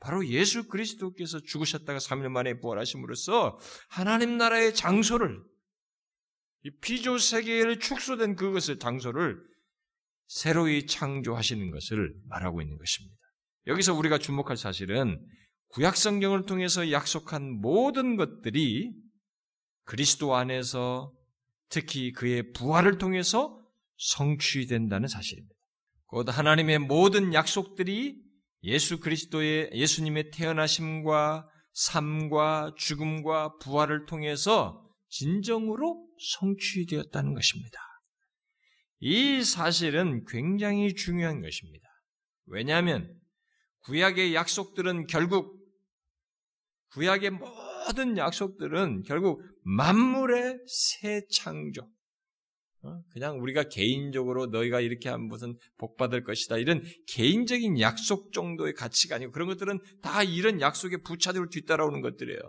바로 예수 그리스도께서 죽으셨다가 3일 만에 부활하심으로써 하나님 나라의 장소를 이 피조 세계를 축소된 그것을 장소를 새로이 창조하시는 것을 말하고 있는 것입니다. 여기서 우리가 주목할 사실은 구약 성경을 통해서 약속한 모든 것들이 그리스도 안에서 특히 그의 부활을 통해서 성취된다는 사실입니다. 곧 하나님의 모든 약속들이 예수 그리스도의 예수님의 태어나심과 삶과 죽음과 부활을 통해서 진정으로 성취되었다는 것입니다. 이 사실은 굉장히 중요한 것입니다. 왜냐하면 구약의 약속들은 결국 구약의 모든 약속들은 결국 만물의 새 창조, 어? 그냥 우리가 개인적으로 너희가 이렇게 하면 무슨 복 받을 것이다. 이런 개인적인 약속 정도의 가치가 아니고 그런 것들은 다 이런 약속에 부차적으로 뒤따라오는 것들이에요.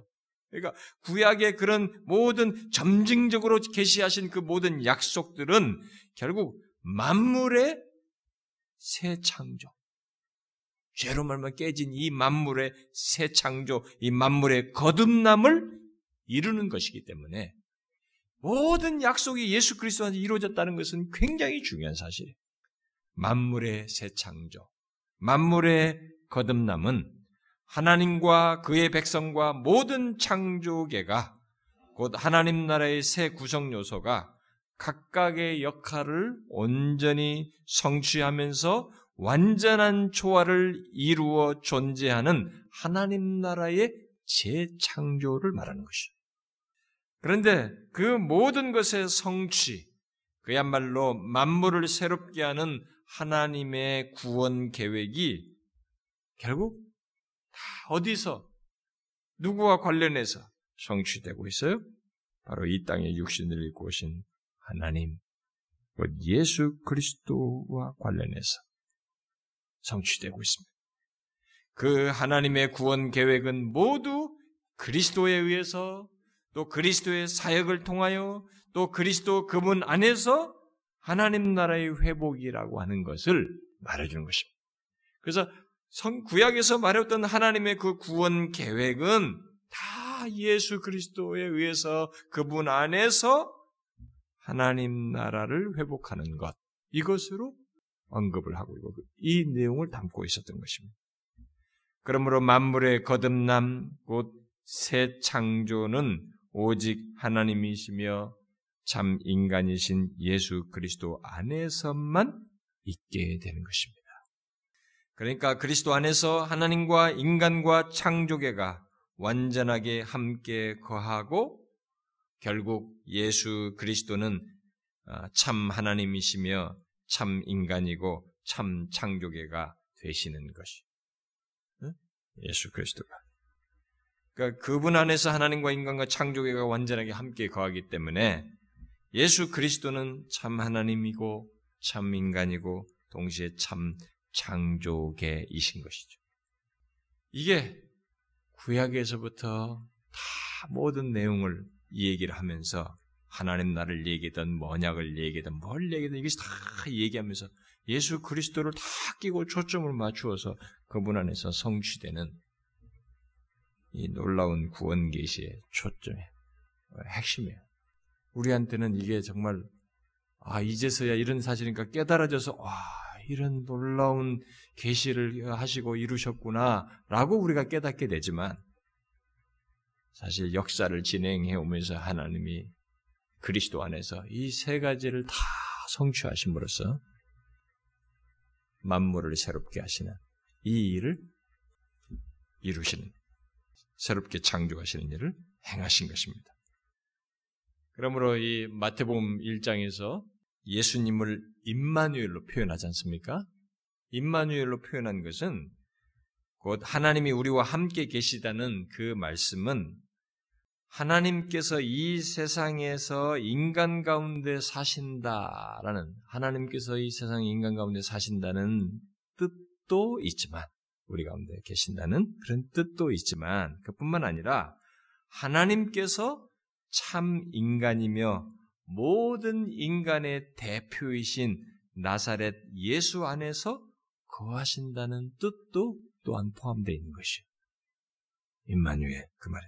그러니까 구약의 그런 모든 점증적으로 계시하신 그 모든 약속들은 결국 만물의 새 창조. 죄로 말만 깨진 이 만물의 새 창조, 이 만물의 거듭남을 이루는 것이기 때문에 모든 약속이 예수 그리스도 안에 이루어졌다는 것은 굉장히 중요한 사실이에요. 만물의 새 창조, 만물의 거듭남은 하나님과 그의 백성과 모든 창조계가 곧 하나님 나라의 새 구성 요소가 각각의 역할을 온전히 성취하면서 완전한 조화를 이루어 존재하는 하나님 나라의 재창조를 말하는 것이죠. 그런데 그 모든 것의 성취, 그야말로 만물을 새롭게 하는 하나님의 구원 계획이 결국 다 어디서 누구와 관련해서 성취되고 있어요? 바로 이 땅에 육신을 입고 오신 하나님, 예수 그리스도와 관련해서 성취되고 있습니다. 그 하나님의 구원 계획은 모두 그리스도에 의해서 또 그리스도의 사역을 통하여 또 그리스도 그분 안에서 하나님 나라의 회복이라고 하는 것을 말해주는 것입니다. 그래서 성 구약에서 말했던 하나님의 그 구원 계획은 다 예수 그리스도에 의해서 그분 안에서 하나님 나라를 회복하는 것 이것으로 언급을 하고 있고 이 내용을 담고 있었던 것입니다. 그러므로 만물의 거듭남 곧 새 창조는 오직 하나님이시며 참 인간이신 예수 그리스도 안에서만 있게 되는 것입니다. 그러니까 그리스도 안에서 하나님과 인간과 창조계가 완전하게 함께 거하고 결국 예수 그리스도는 아, 참 하나님이시며 참 인간이고 참 창조계가 되시는 것이 예수 그리스도가. 그러니까 그분 안에서 하나님과 인간과 창조계가 완전하게 함께 거하기 때문에 예수 그리스도는 참 하나님이고 참 인간이고 동시에 참 창조계이신 것이죠. 이게 구약에서부터 다 모든 내용을 이 얘기를 하면서 하나님 나를 얘기든 언약을 얘기든 뭘 얘기든 이것이 다 얘기하면서 예수 그리스도를 다 끼고 초점을 맞추어서 그분 안에서 성취되는 이 놀라운 구원 계시의 초점에 핵심이에요. 우리한테는 이게 정말 아 이제서야 이런 사실이니까 깨달아져서 와 이런 놀라운 계시를 하시고 이루셨구나라고 우리가 깨닫게 되지만 사실 역사를 진행해 오면서 하나님이 그리스도 안에서 이 세 가지를 다 성취하심으로써 만물을 새롭게 하시는 이 일을 이루시는 새롭게 창조하시는 일을 행하신 것입니다. 그러므로 이 마태복음 1장에서 예수님을 임마누엘로 표현하지 않습니까? 임마누엘로 표현한 것은 곧 하나님이 우리와 함께 계시다는 그 말씀은 하나님께서 이 세상에서 인간 가운데 사신다라는 하나님께서 이 세상 인간 가운데 사신다는 뜻도 있지만 우리 가운데 계신다는 그런 뜻도 있지만 그뿐만 아니라 하나님께서 참 인간이며 모든 인간의 대표이신 나사렛 예수 안에서 거하신다는 뜻도 또한 포함되어 있는 것이요. 임마누엘 그 말에.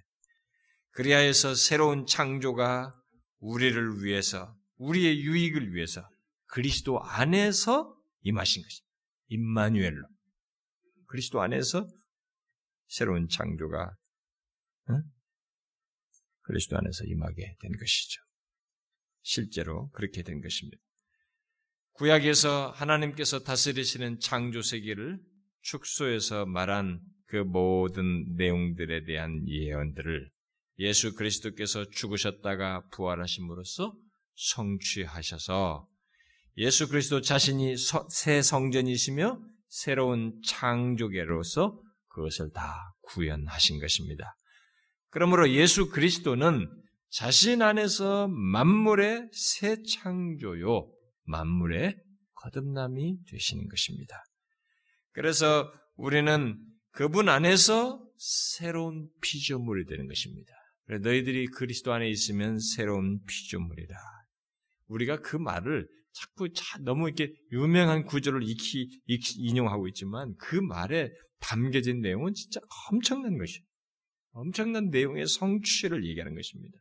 그리하여서 새로운 창조가 우리를 위해서 우리의 유익을 위해서 그리스도 안에서 임하신 것입니다. 임마누엘로. 그리스도 안에서 새로운 창조가 응? 그리스도 안에서 임하게 된 것이죠. 실제로 그렇게 된 것입니다. 구약에서 하나님께서 다스리시는 창조 세계를 축소해서 말한 그 모든 내용들에 대한 예언들을 예수 그리스도께서 죽으셨다가 부활하심으로써 성취하셔서 예수 그리스도 자신이 새 성전이시며 새로운 창조계로서 그것을 다 구현하신 것입니다. 그러므로 예수 그리스도는 자신 안에서 만물의 새 창조요, 만물의 거듭남이 되시는 것입니다. 그래서 우리는 그분 안에서 새로운 피조물이 되는 것입니다. 너희들이 그리스도 안에 있으면 새로운 피조물이다. 우리가 그 말을 자꾸 너무 이렇게 유명한 구절을 익히, 익히 인용하고 있지만 그 말에 담겨진 내용은 진짜 엄청난 것이에요. 엄청난 내용의 성취를 얘기하는 것입니다.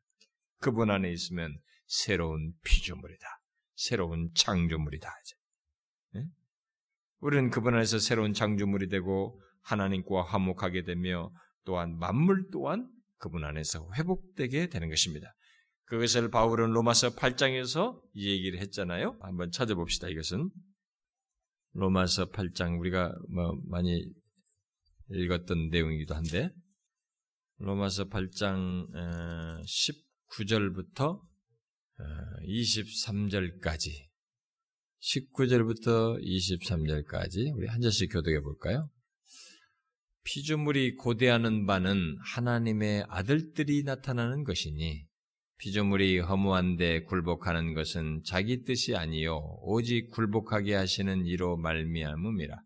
그분 안에 있으면 새로운 피조물이다. 새로운 창조물이다. 네? 우리는 그분 안에서 새로운 창조물이 되고 하나님과 화목하게 되며 또한 만물 또한 그분 안에서 회복되게 되는 것입니다. 그것을 바울은 로마서 8장에서 이 얘기를 했잖아요. 한번 찾아봅시다. 이것은 로마서 8장 우리가 뭐 많이 읽었던 내용이기도 한데 로마서 8장 19절부터 23절까지 19절부터 23절까지 우리 한 절씩 교독해 볼까요? 피조물이 고대하는 바는 하나님의 아들들이 나타나는 것이니 피조물이 허무한데 굴복하는 것은 자기 뜻이 아니요 오직 굴복하게 하시는 이로 말미암음이라.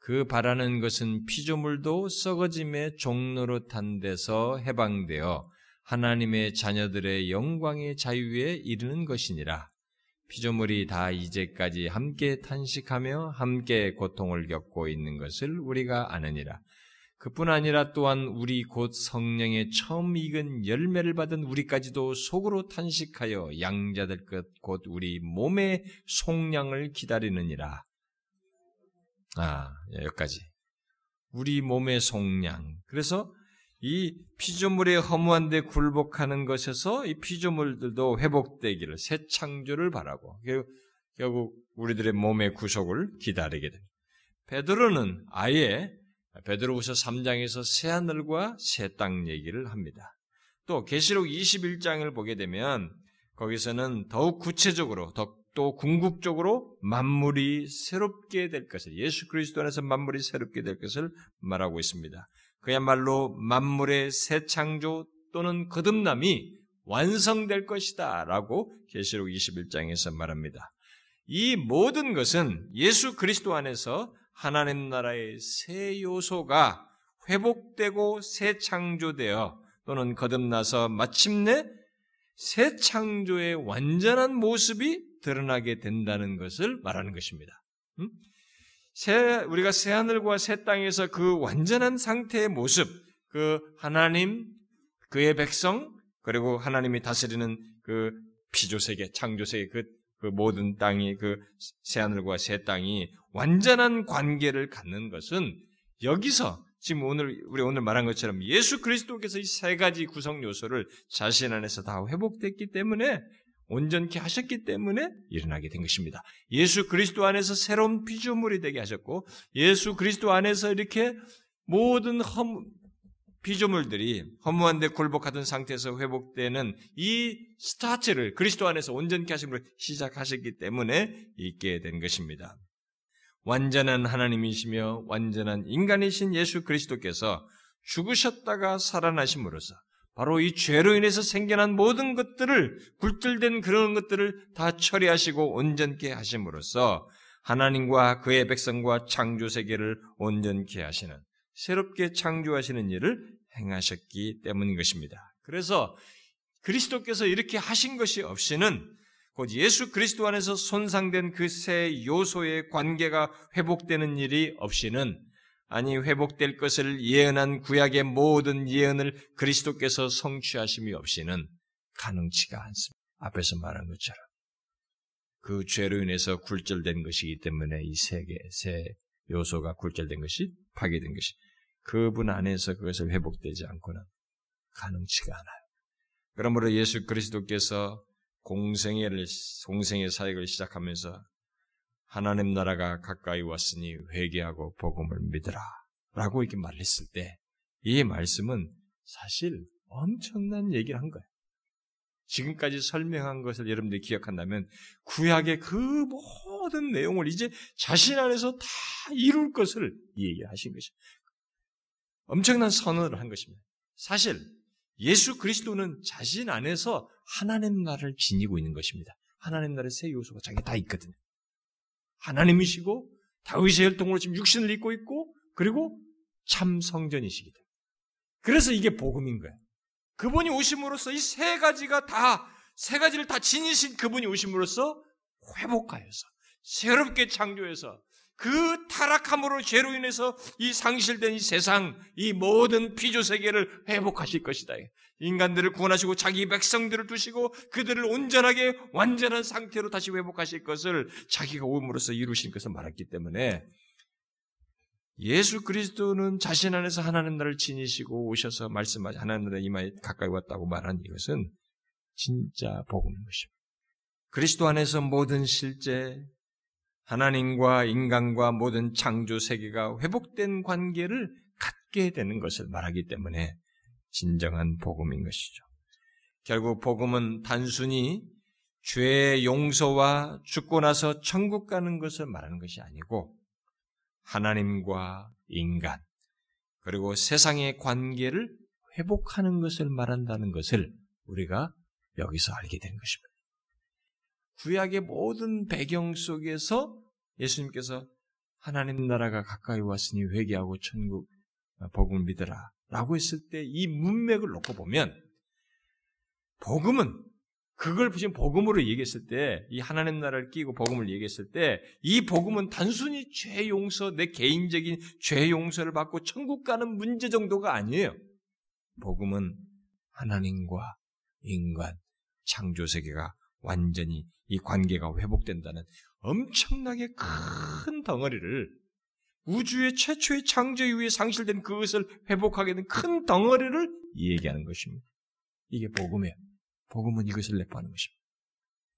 그 바라는 것은 피조물도 썩어짐의 종로로 탄 데서 해방되어 하나님의 자녀들의 영광의 자유에 이르는 것이니라. 피조물이 다 이제까지 함께 탄식하며 함께 고통을 겪고 있는 것을 우리가 아느니라. 그뿐 아니라 또한 우리 곧 성령의 처음 익은 열매를 받은 우리까지도 속으로 탄식하여 양자될 것 곧 우리 몸의 속량을 기다리느니라. 아, 예, 여기까지. 우리 몸의 속량. 그래서 이 피조물의 허무한 데 굴복하는 것에서 이 피조물들도 회복되기를 새 창조를 바라고 결국 우리들의 몸의 구속을 기다리게 됩니다. 베드로는 아예 베드로후서 3장에서 새 하늘과 새 땅 얘기를 합니다. 또 계시록 21장을 보게 되면 거기서는 더욱 구체적으로 더또 궁극적으로 만물이 새롭게 될 것을 예수 그리스도 안에서 만물이 새롭게 될 것을 말하고 있습니다. 그야말로 만물의 새 창조 또는 거듭남이 완성될 것이다 라고 계시록 21장에서 말합니다. 이 모든 것은 예수 그리스도 안에서 하나님 나라의 새 요소가 회복되고 새 창조되어 또는 거듭나서 마침내 새 창조의 완전한 모습이 드러나게 된다는 것을 말하는 것입니다. 음? 새, 우리가 새 하늘과 새 땅에서 그 완전한 상태의 모습, 그 하나님, 그의 백성, 그리고 하나님이 다스리는 그 피조세계, 창조세계, 그, 그 모든 땅이, 그 새 하늘과 새 땅이 완전한 관계를 갖는 것은 여기서 지금 오늘 우리 오늘 말한 것처럼 예수 그리스도께서 이 세 가지 구성 요소를 자신 안에서 다 회복됐기 때문에 온전케 하셨기 때문에 일어나게 된 것입니다. 예수 그리스도 안에서 새로운 피조물이 되게 하셨고 예수 그리스도 안에서 이렇게 모든 험, 피조물들이 허무한데 굴복하던 상태에서 회복되는 이 스타트를 그리스도 안에서 온전케 하심으로 시작하셨기 때문에 있게 된 것입니다. 완전한 하나님이시며 완전한 인간이신 예수 그리스도께서 죽으셨다가 살아나심으로써 바로 이 죄로 인해서 생겨난 모든 것들을 굴절된 그런 것들을 다 처리하시고 온전케 하심으로써 하나님과 그의 백성과 창조 세계를 온전케 하시는 새롭게 창조하시는 일을 행하셨기 때문인 것입니다. 그래서 그리스도께서 이렇게 하신 것이 없이는 곧 예수 그리스도 안에서 손상된 그 세 요소의 관계가 회복되는 일이 없이는 아니 회복될 것을 예언한 구약의 모든 예언을 그리스도께서 성취하심이 없이는 가능치가 않습니다. 앞에서 말한 것처럼 그 죄로 인해서 굴절된 것이기 때문에 이 세계 세 요소가 굴절된 것이 파괴된 것이 그분 안에서 그것을 회복되지 않고는 가능치가 않아요. 그러므로 예수 그리스도께서 공생의 공생의 사역을 시작하면서 하나님 나라가 가까이 왔으니 회개하고 복음을 믿으라 라고 이렇게 말했을 때 이 말씀은 사실 엄청난 얘기를 한 거예요. 지금까지 설명한 것을 여러분들이 기억한다면 구약의 그 모든 내용을 이제 자신 안에서 다 이룰 것을 얘기하신 것이죠. 엄청난 선언을 한 것입니다. 사실 예수 그리스도는 자신 안에서 하나님 나라를 지니고 있는 것입니다. 하나님 나라의 세 요소가 자기가 다 있거든요. 하나님이시고 다윗의 혈통으로 지금 육신을 입고 있고 그리고 참 성전이시기 때문에. 그래서 이게 복음인 거예요. 그분이 오심으로써 이 세 가지가 다, 세 가지를 다 지니신 그분이 오심으로써 회복하여서, 새롭게 창조해서, 그 타락함으로 죄로 인해서 이 상실된 이 세상, 이 모든 피조 세계를 회복하실 것이다. 인간들을 구원하시고 자기 백성들을 두시고 그들을 온전하게 완전한 상태로 다시 회복하실 것을 자기가 오음으로써 이루신 것을 말했기 때문에 예수 그리스도는 자신 안에서 하나님 나라를 지니시고 오셔서 말씀하시 하나님 나라 이마에 가까이 왔다고 말한 이것은 진짜 복음인 것입니다. 그리스도 안에서 모든 실제 하나님과 인간과 모든 창조 세계가 회복된 관계를 갖게 되는 것을 말하기 때문에 진정한 복음인 것이죠. 결국 복음은 단순히 죄의 용서와 죽고 나서 천국 가는 것을 말하는 것이 아니고 하나님과 인간 그리고 세상의 관계를 회복하는 것을 말한다는 것을 우리가 여기서 알게 된 것입니다. 구약의 모든 배경 속에서 예수님께서 하나님 나라가 가까이 왔으니 회개하고 천국 복음을 믿어라 라고 했을 때 이 문맥을 놓고 보면 복음은 그걸 지금 복음으로 얘기했을 때, 이 하나님 나라를 끼고 복음을 얘기했을 때, 이 복음은 단순히 죄 용서, 내 개인적인 죄 용서를 받고 천국 가는 문제 정도가 아니에요. 복음은 하나님과 인간, 창조 세계가 완전히 이 관계가 회복된다는 엄청나게 큰 덩어리를 우주의 최초의 창조 이후에 상실된 그것을 회복하게 된 큰 덩어리를 얘기하는 것입니다. 이게 복음이에요. 복음은 이것을 내포하는 것입니다.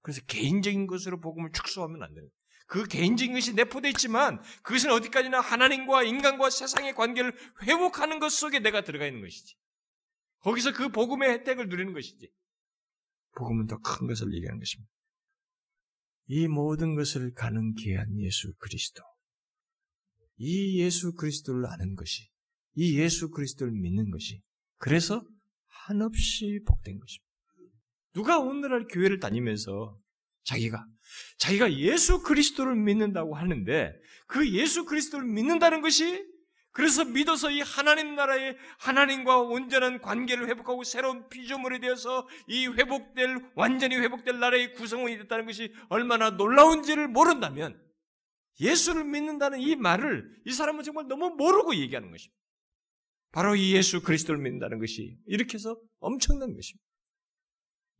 그래서 개인적인 것으로 복음을 축소하면 안 돼요. 그 개인적인 것이 내포되어 있지만 그것은 어디까지나 하나님과 인간과 세상의 관계를 회복하는 것 속에 내가 들어가 있는 것이지. 거기서 그 복음의 혜택을 누리는 것이지. 복음은 더 큰 것을 얘기하는 것입니다. 이 모든 것을 가능케 한 예수 그리스도. 이 예수 그리스도를 아는 것이, 이 예수 그리스도를 믿는 것이, 그래서 한없이 복된 것입니다. 누가 오늘날 교회를 다니면서 자기가, 자기가 예수 그리스도를 믿는다고 하는데, 그 예수 그리스도를 믿는다는 것이 그래서 믿어서 이 하나님 나라의 하나님과 온전한 관계를 회복하고 새로운 피조물이 되어서 이 회복될 완전히 회복될 나라의 구성원이 됐다는 것이 얼마나 놀라운지를 모른다면 예수를 믿는다는 이 말을 이 사람은 정말 너무 모르고 얘기하는 것입니다. 바로 이 예수 그리스도를 믿는다는 것이 이렇게 해서 엄청난 것입니다.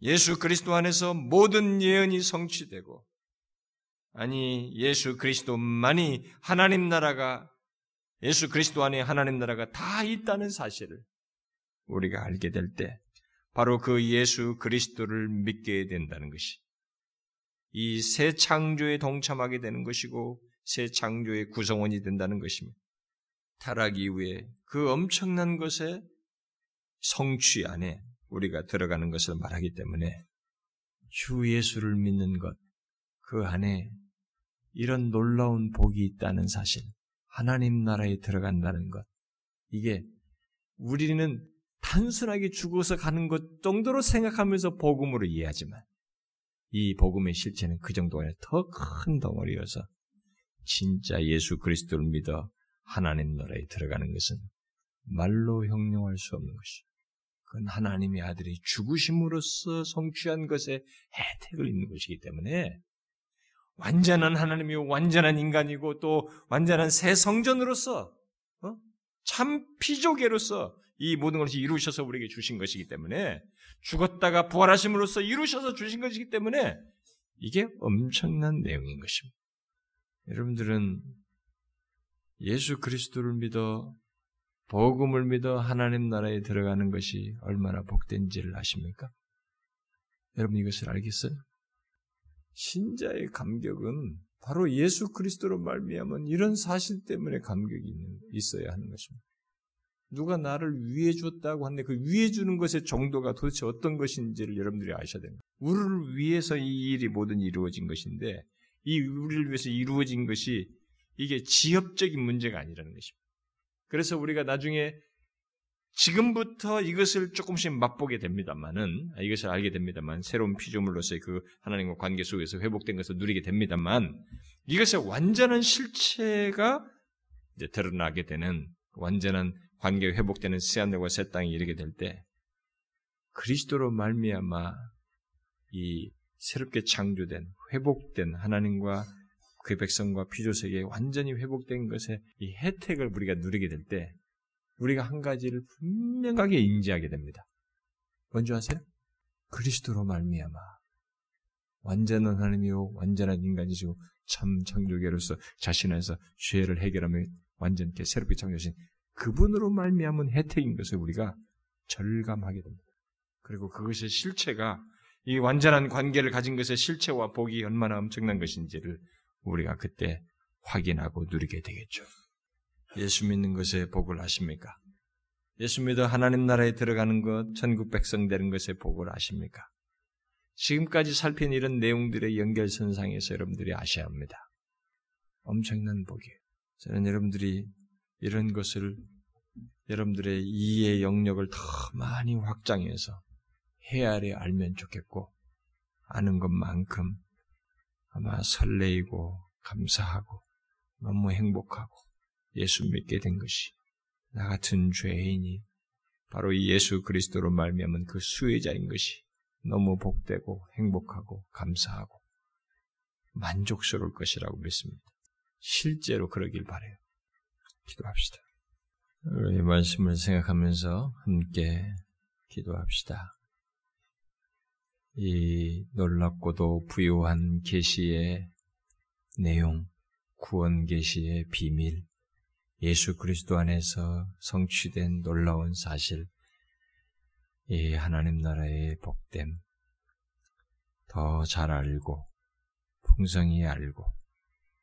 예수 그리스도 안에서 모든 예언이 성취되고 아니 예수 그리스도만이 하나님 나라가 예수 그리스도 안에 하나님 나라가 다 있다는 사실을 우리가 알게 될 때 바로 그 예수 그리스도를 믿게 된다는 것이 이 새 창조에 동참하게 되는 것이고 새 창조의 구성원이 된다는 것입니다. 타락 이후에 그 엄청난 것에 성취 안에 우리가 들어가는 것을 말하기 때문에 주 예수를 믿는 것, 그 안에 이런 놀라운 복이 있다는 사실, 하나님 나라에 들어간다는 것, 이게 우리는 단순하게 죽어서 가는 것 정도로 생각하면서 복음으로 이해하지만 이 복음의 실체는 그 정도가 아니라 더 큰 덩어리여서 진짜 예수 그리스도를 믿어 하나님 나라에 들어가는 것은 말로 형용할 수 없는 것이. 그건 하나님의 아들이 죽으심으로써 성취한 것에 혜택을 입는 것이기 때문에 완전한 하나님이 완전한 인간이고 또 완전한 새 성전으로서 어? 참 피조계로서 이 모든 것을 이루셔서 우리에게 주신 것이기 때문에 죽었다가 부활하심으로써 이루셔서 주신 것이기 때문에 이게 엄청난 내용인 것입니다. 여러분들은 예수 그리스도를 믿어 복음을 믿어 하나님 나라에 들어가는 것이 얼마나 복된지를 아십니까? 여러분 이것을 알겠어요? 신자의 감격은 바로 예수 그리스도로 말미암은 이런 사실 때문에 감격이 있어야 하는 것입니다. 누가 나를 위해 줬다고 하는데 그 위해 주는 것의 정도가 도대체 어떤 것인지를 여러분들이 아셔야 됩니다. 우리를 위해서 이 일이 모든 이루어진 것인데 이 우리를 위해서 이루어진 것이 이게 지엽적인 문제가 아니라는 것입니다. 그래서 우리가 나중에 지금부터 이것을 조금씩 맛보게 됩니다만은 이것을 알게 됩니다만 새로운 피조물로서의 그 하나님과 관계 속에서 회복된 것을 누리게 됩니다만 이것의 완전한 실체가 이제 드러나게 되는 완전한 관계 회복되는 새 하늘과 새 땅이 이르게 될 때 그리스도로 말미암아 이 새롭게 창조된 회복된 하나님과 그 백성과 피조세계에 완전히 회복된 것의 이 혜택을 우리가 누리게 될 때 우리가 한 가지를 분명하게 인지하게 됩니다. 뭔지 아세요? 그리스도로 말미암아 완전한 하나님이요 완전한 인간이시고 참 창조계로서 자신 안에서 죄를 해결하며 완전히 새롭게 창조하신 그분으로 말미암은 혜택인 것을 우리가 절감하게 됩니다. 그리고 그것의 실체가 이 완전한 관계를 가진 것의 실체와 복이 얼마나 엄청난 것인지를 우리가 그때 확인하고 누리게 되겠죠. 예수 믿는 것에 복을 아십니까? 예수 믿어 하나님 나라에 들어가는 것, 천국 백성 되는 것에 복을 아십니까? 지금까지 살핀 이런 내용들의 연결선상에서 여러분들이 아셔야 합니다. 엄청난 복이에요. 저는 여러분들이 이런 것을 여러분들의 이해 영역을 더 많이 확장해서 헤아려 알면 좋겠고, 아는 것만큼 아마 설레이고 감사하고 너무 행복하고 예수 믿게 된 것이 나 같은 죄인이 바로 이 예수 그리스도로 말미암은 그 수혜자인 것이 너무 복되고 행복하고 감사하고 만족스러울 것이라고 믿습니다. 실제로 그러길 바래요. 기도합시다. 이 말씀을 생각하면서 함께 기도합시다. 이 놀랍고도 부유한 계시의 내용, 구원 계시의 비밀, 예수 그리스도 안에서 성취된 놀라운 사실, 이 하나님 나라의 복됨, 더 잘 알고, 풍성히 알고,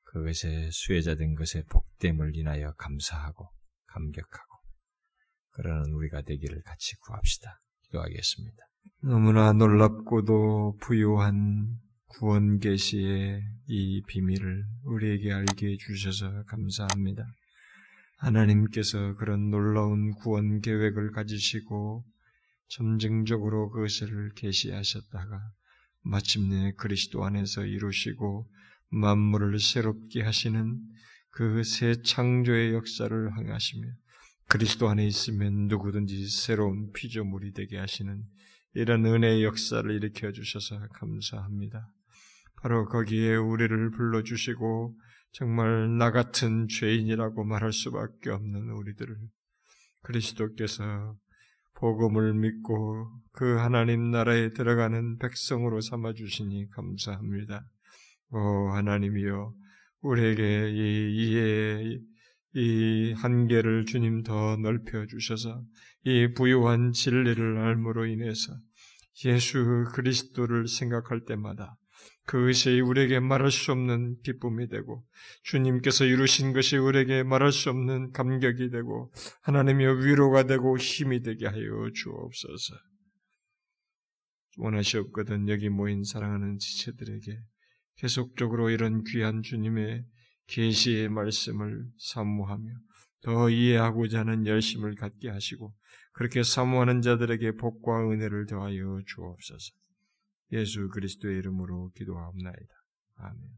그것의 수혜자된 것의 복됨을 인하여 감사하고, 감격하고, 그러는 우리가 되기를 같이 구합시다. 기도하겠습니다. 너무나 놀랍고도 부유한 구원 계시의 이 비밀을 우리에게 알게 해주셔서 감사합니다. 하나님께서 그런 놀라운 구원 계획을 가지시고 점증적으로 그것을 계시하셨다가 마침내 그리스도 안에서 이루시고 만물을 새롭게 하시는 그 새 창조의 역사를 행하시며 그리스도 안에 있으면 누구든지 새로운 피조물이 되게 하시는 이런 은혜의 역사를 일으켜 주셔서 감사합니다. 바로 거기에 우리를 불러주시고 정말 나 같은 죄인이라고 말할 수밖에 없는 우리들을 그리스도께서 복음을 믿고 그 하나님 나라에 들어가는 백성으로 삼아 주시니 감사합니다. 오 하나님이여 우리에게 이 이해의 이 한계를 주님 더 넓혀 주셔서 이 부유한 진리를 알므로 인해서 예수 그리스도를 생각할 때마다 그것이 우리에게 말할 수 없는 기쁨이 되고 주님께서 이루신 것이 우리에게 말할 수 없는 감격이 되고 하나님의 위로가 되고 힘이 되게 하여 주옵소서. 원하시옵거든 여기 모인 사랑하는 지체들에게 계속적으로 이런 귀한 주님의 계시의 말씀을 사모하며 더 이해하고자 하는 열심을 갖게 하시고 그렇게 사모하는 자들에게 복과 은혜를 더하여 주옵소서. 예수 그리스도의 이름으로 기도하옵나이다. 아멘.